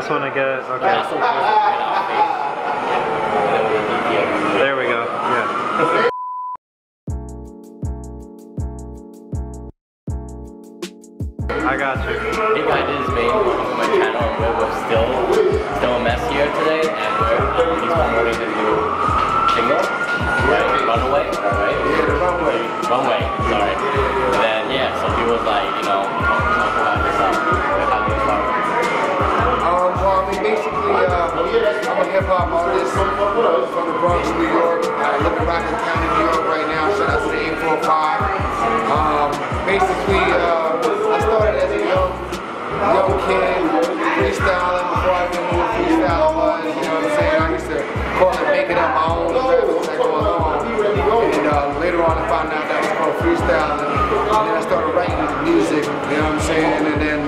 this one to get? Okay. That's so close to get our face. And then with the DPM. There we go. Yeah. I got you. Hey guys, this is Bane. Welcome to my channel. We're with Still, Still a Mess here today, and we're um, he's promoting the new single, right? Runaway, right? Runway. Runway, sorry. And then, yeah, some people was like, you know, I'm a hip hop artist from the Bronx, New York. I live in Rockland County, New York right now. Shout out to the 845. Um, basically, uh, I started as a young, young kid, freestyling before I even knew what freestyle was. You know what I'm saying? I used to call it making up my own as I go along. And uh, later on, I found out that was called freestyling. And then I started writing music. You know what I'm saying? And then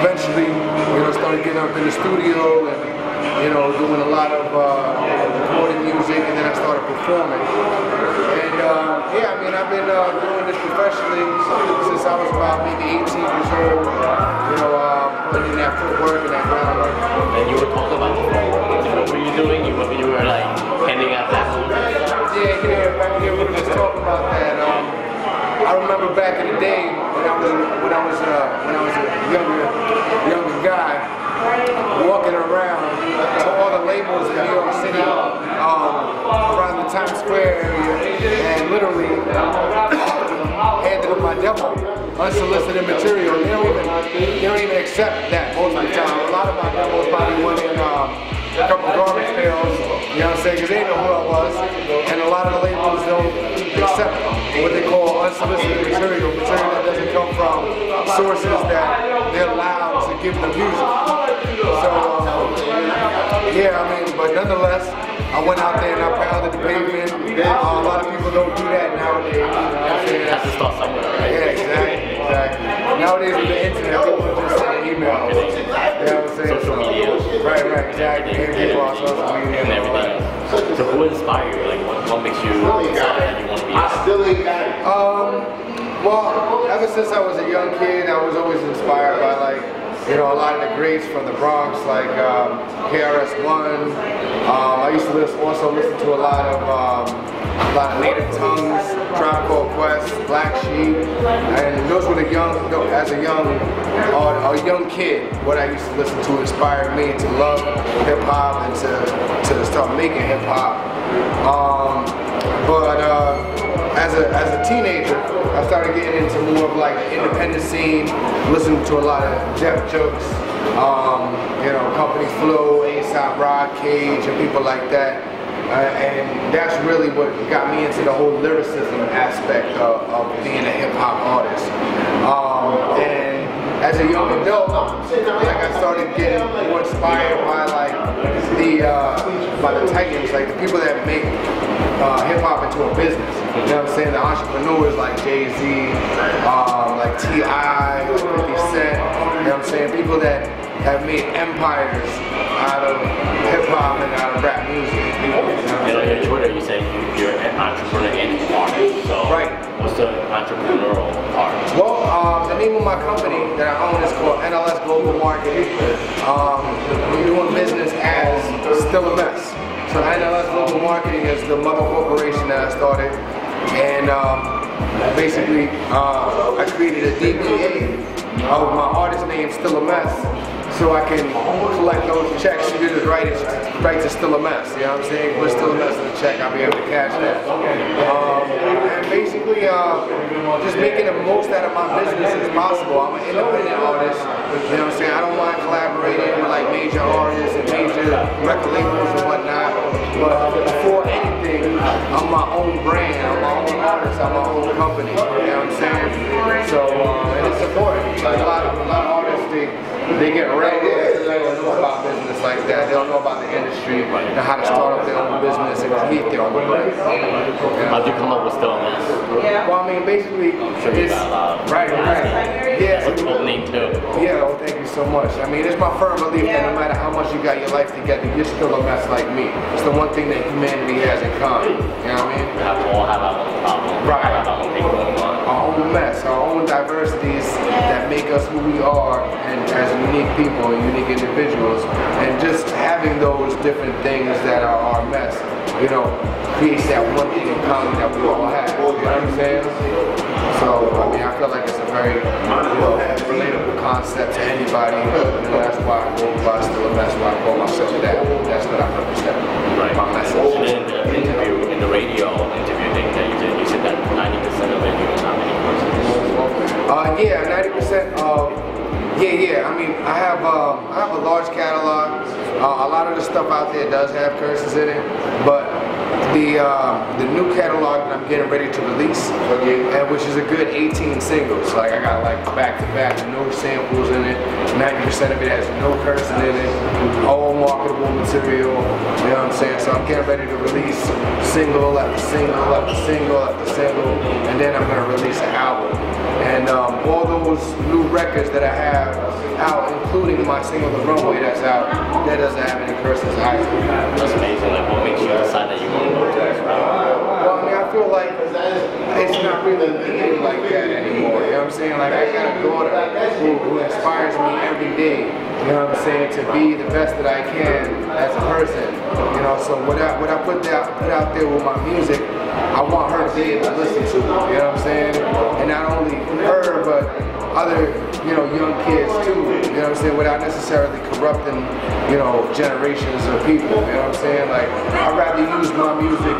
eventually, you know, started getting up in the studio and, you know, doing a lot of uh, recording music, and then I started performing. And uh, yeah, I mean, I've been uh, doing this professionally since I was about maybe 18 years old. You know, um, putting in that footwork and that groundwork. And you were talking about. What were you doing? You were, you were like handing out lessons. Yeah, yeah, back here we were just talking about that. Um, I remember back in the day when I was when I was uh, when I was a younger younger guy walking around to all the labels in New York City um, around the Times Square area and literally handed them my demo, unsolicited material. They don't even they don't even accept that most of the time. A lot of my demos probably went in um, a couple garbage pails, you know what I'm saying? Because they didn't know who I was, and a lot of the labels don't accept what they call unsolicited material, material that doesn't come from sources that they're allowed to give the music. So, um, yeah, I mean, but nonetheless, I went out there and I pounded the pavement. Uh, a lot of people don't do that nowadays. You know what I'm saying? Has to start somewhere, right? Yeah, exactly, exactly. Nowadays with the internet, people just send emails. You know what I'm saying? Social media. Right, right, exactly. And people on social media And everything. So who inspired you? Like, what, what makes you decide that you want to be a Um, well, ever since I was a young kid, I was always inspired by like, you know, a lot of the greats from the Bronx, like um, KRS-One. Um, I used to listen, also listen to a lot of um, a lot of Native Tongues, Tribe Called Quest, Black Sheep, and those were the young, as a young, uh, a young kid, what I used to listen to inspired me to love hip hop and to to start making hip hop. Um, but uh, as a as a teenager, I started getting into more of like independent scene, listening to a lot of Def Jux, um, you know, Company Flow, Aesop Rock, Cage, and people like that. Uh, and that's really what got me into the whole lyricism aspect of, of being a hip hop artist. Um, and as a young adult, like I started getting more inspired by like the uh, by the titans, like the people that make uh, hip hop into a business. You know what I'm saying? The entrepreneurs like Jay Z, um, like T.I., 50 Cent. You know what I'm saying? People that have made empires out of hip hop and out of rap music. You know I'm And on your Twitter, you say you, you're an entrepreneur and an artist. Global Marketing. Um, we're doing business as Still a Mess. So NLS Global Marketing is the mother corporation that I started, and um, basically uh, I created a DBA of my Still a Mess. So I can collect those checks. You just write it, write to Still a Mess. You know what I'm saying? Put Still a Mess in the check. I'll be able to cash that. Um, and basically, uh, just making the most out of my business as possible. I'm an independent artist. You know what I'm saying? I don't mind collaborating with like major artists and major record labels and whatnot. But before anything, I'm my own brand. I'm my own artist. I'm my own company. You know what I'm saying? So uh, and it's important. Like a lot of a lot of they they get ready. They don't know about business like that. They don't know about the industry and how to start up their own business and create their own brand. How'd you come up with Still a Well, I mean, basically, sure you it's got a right, right. Yeah, What's the name too? yeah. Well, thank you so much. I mean, it's my firm belief that no matter how much you got your life together, you're still a mess like me. It's the one thing that humanity has in common. You know what I mean? We have to all have our own problem. Right. Mess, our own diversities that make us who we are and as unique people and unique individuals and just having those different things that are our mess, you know, creates that one thing in common that we all have. You know what I'm saying? So, I mean, I feel like it's a very, you know, relatable concept to anybody. You know, that's why I go by still and that's why I call myself that. That's what I represent. Right. My And message. then in the interview, in the radio interview thing that you did, you said that 90% of it you Uh, yeah, ninety percent. Um, yeah, yeah. I mean, I have um, I have a large catalog. Uh, a lot of the stuff out there does have curses in it, but the um, the new catalog that I'm getting ready to release, and which is a good 18 singles. Like I got like back to back, no samples in it. 90% of it has no cursing in it. All marketable material. You know what I'm saying? So I'm getting ready to release single after single after single after single, and then I'm gonna release an album. And um, all those new records that I have out, including my single The Runway that's out, that doesn't have any curses either. That's amazing. Like, what makes you decide that you want to go to this route? Well, I mean, I feel like it's not really like that anymore. You know what I'm saying? Like, I got a daughter who, who inspires me every day. You know what I'm saying? To be the best that I can as a person. You know, so what I what I put out put out there with my music, I want her to be able to listen to. You know what I'm saying? And not only her, but other, you know, young kids too, you know what I'm saying, without necessarily corrupting, you know, generations of people, you know what I'm saying? Like, I'd rather use my music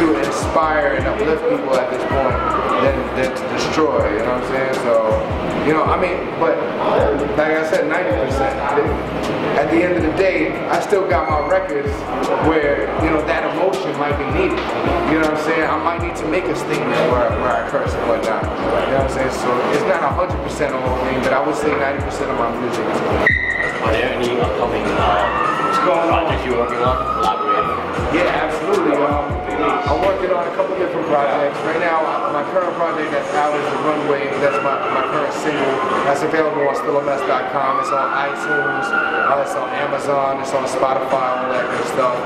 to inspire and uplift people at this point than, than to destroy, you know what I'm saying? So, you know, I mean, but like I said, 90%. At the end of the day, I still got my records where, you know, that emotion might be needed. You know what I'm saying? I might need to make a statement where, where I curse and whatnot. You know what I'm saying? So it's not 100% all of me, but I would say 90% of my music is Are there any upcoming uh, projects you're working on, collaborating? Yeah, absolutely. I'm working on a couple different projects. Right now, my current project that's out is The Runway. That's my, my current single. That's available on stillamess.com. It's on iTunes. Uh, it's on Amazon. It's on Spotify, all that good stuff.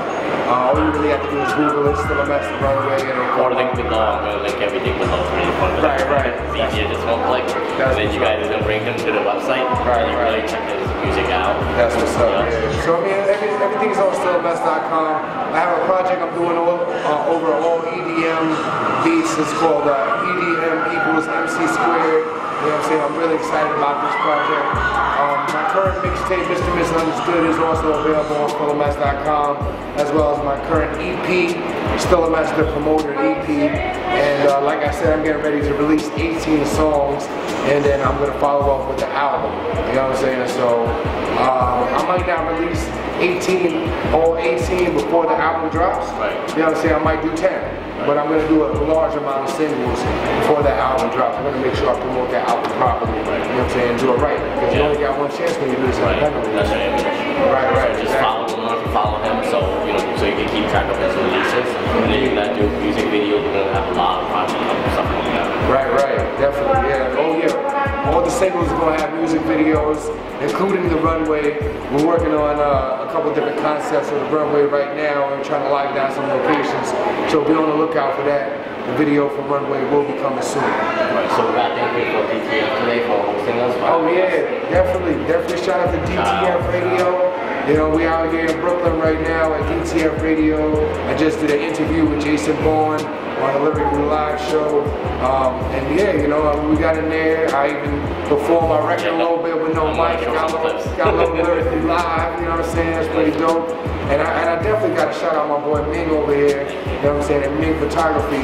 Uh, all you really have to do is Google it, Still a Mess, The Runway, and it'll Or link below. I'm gonna link everything below for you. For Right, right. It's easier, just one click. That's and then you guys can bring him to the website. Right, and you right. really check his music out. That's what's up. Yeah. Yeah. So I mean, every, everything's on stillamess.com. I have a project I'm doing all, uh, over all EDM beats. It's called uh, EDM equals MC squared. You know what I'm saying? I'm really excited about this project. Um, my current mixtape, Mr. Misunderstood, is also available on stillamess.com, as well as my current EP, Stillamess the Promoter EP. And uh, like I said, I'm getting ready to release 18 songs, and then I'm gonna follow up with the album. You know what I'm saying? So um, I might not release 18 all 18 before the album drops. Right. You know what I'm saying? I might do 10, but I'm gonna do a large amount of singles before that album drops. I'm gonna make sure I promote that album properly. You know what I'm saying? Do it right because you only got one chance when you do this Right. independently. That's your. Right, right, So just follow him, follow him, so so you can keep track of his releases. And then you're gonna do music videos. You're gonna have a lot of projects and stuff like that. Right, right, definitely, yeah. Oh yeah. All the singles are gonna have music videos, including the runway. We're working on uh, a couple different concepts of the runway right now. We're trying to lock down some locations, so be on the lookout for that. The video for runway will be coming soon. Right. So got thank you for DTF today for hosting us. Oh yeah, definitely, definitely shout out to DTF Radio. You know, we out here in Brooklyn right now at DTF Radio. I just did an interview with Jason Bourne on the Live show. Um, and yeah, you know, we got in there. I even performed my record a little bit with no mic. Got a little, got a little Lyrically Live, And I, and I definitely got to shout out my boy Ming over here. You know what I'm saying? And Ming Photography.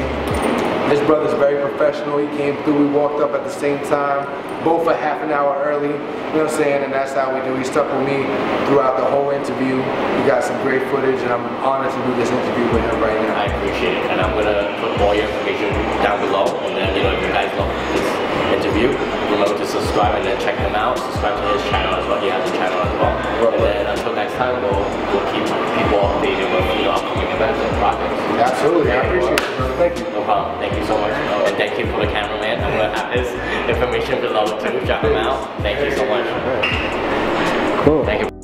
This brother's very professional. He came through. We walked up at the same time, both a half an hour early. You know what I'm saying? And that's how we do. He stuck with me throughout the whole interview. We got some great footage, and I'm honored to do this interview with him right now. I appreciate it, and I'm gonna put all your information down below. And then you know, if you guys love this interview, subscribe and then check him out. Subscribe to his channel as well. He has a channel as well. And then until next time, we'll we'll keep people updated with you know upcoming events and projects. Absolutely. I appreciate it, brother. Thank you. No problem. Thank you so much. Oh, and thank you for the cameraman. I'm gonna have his information below too. Check him out. Thank you so much. Cool. Thank you.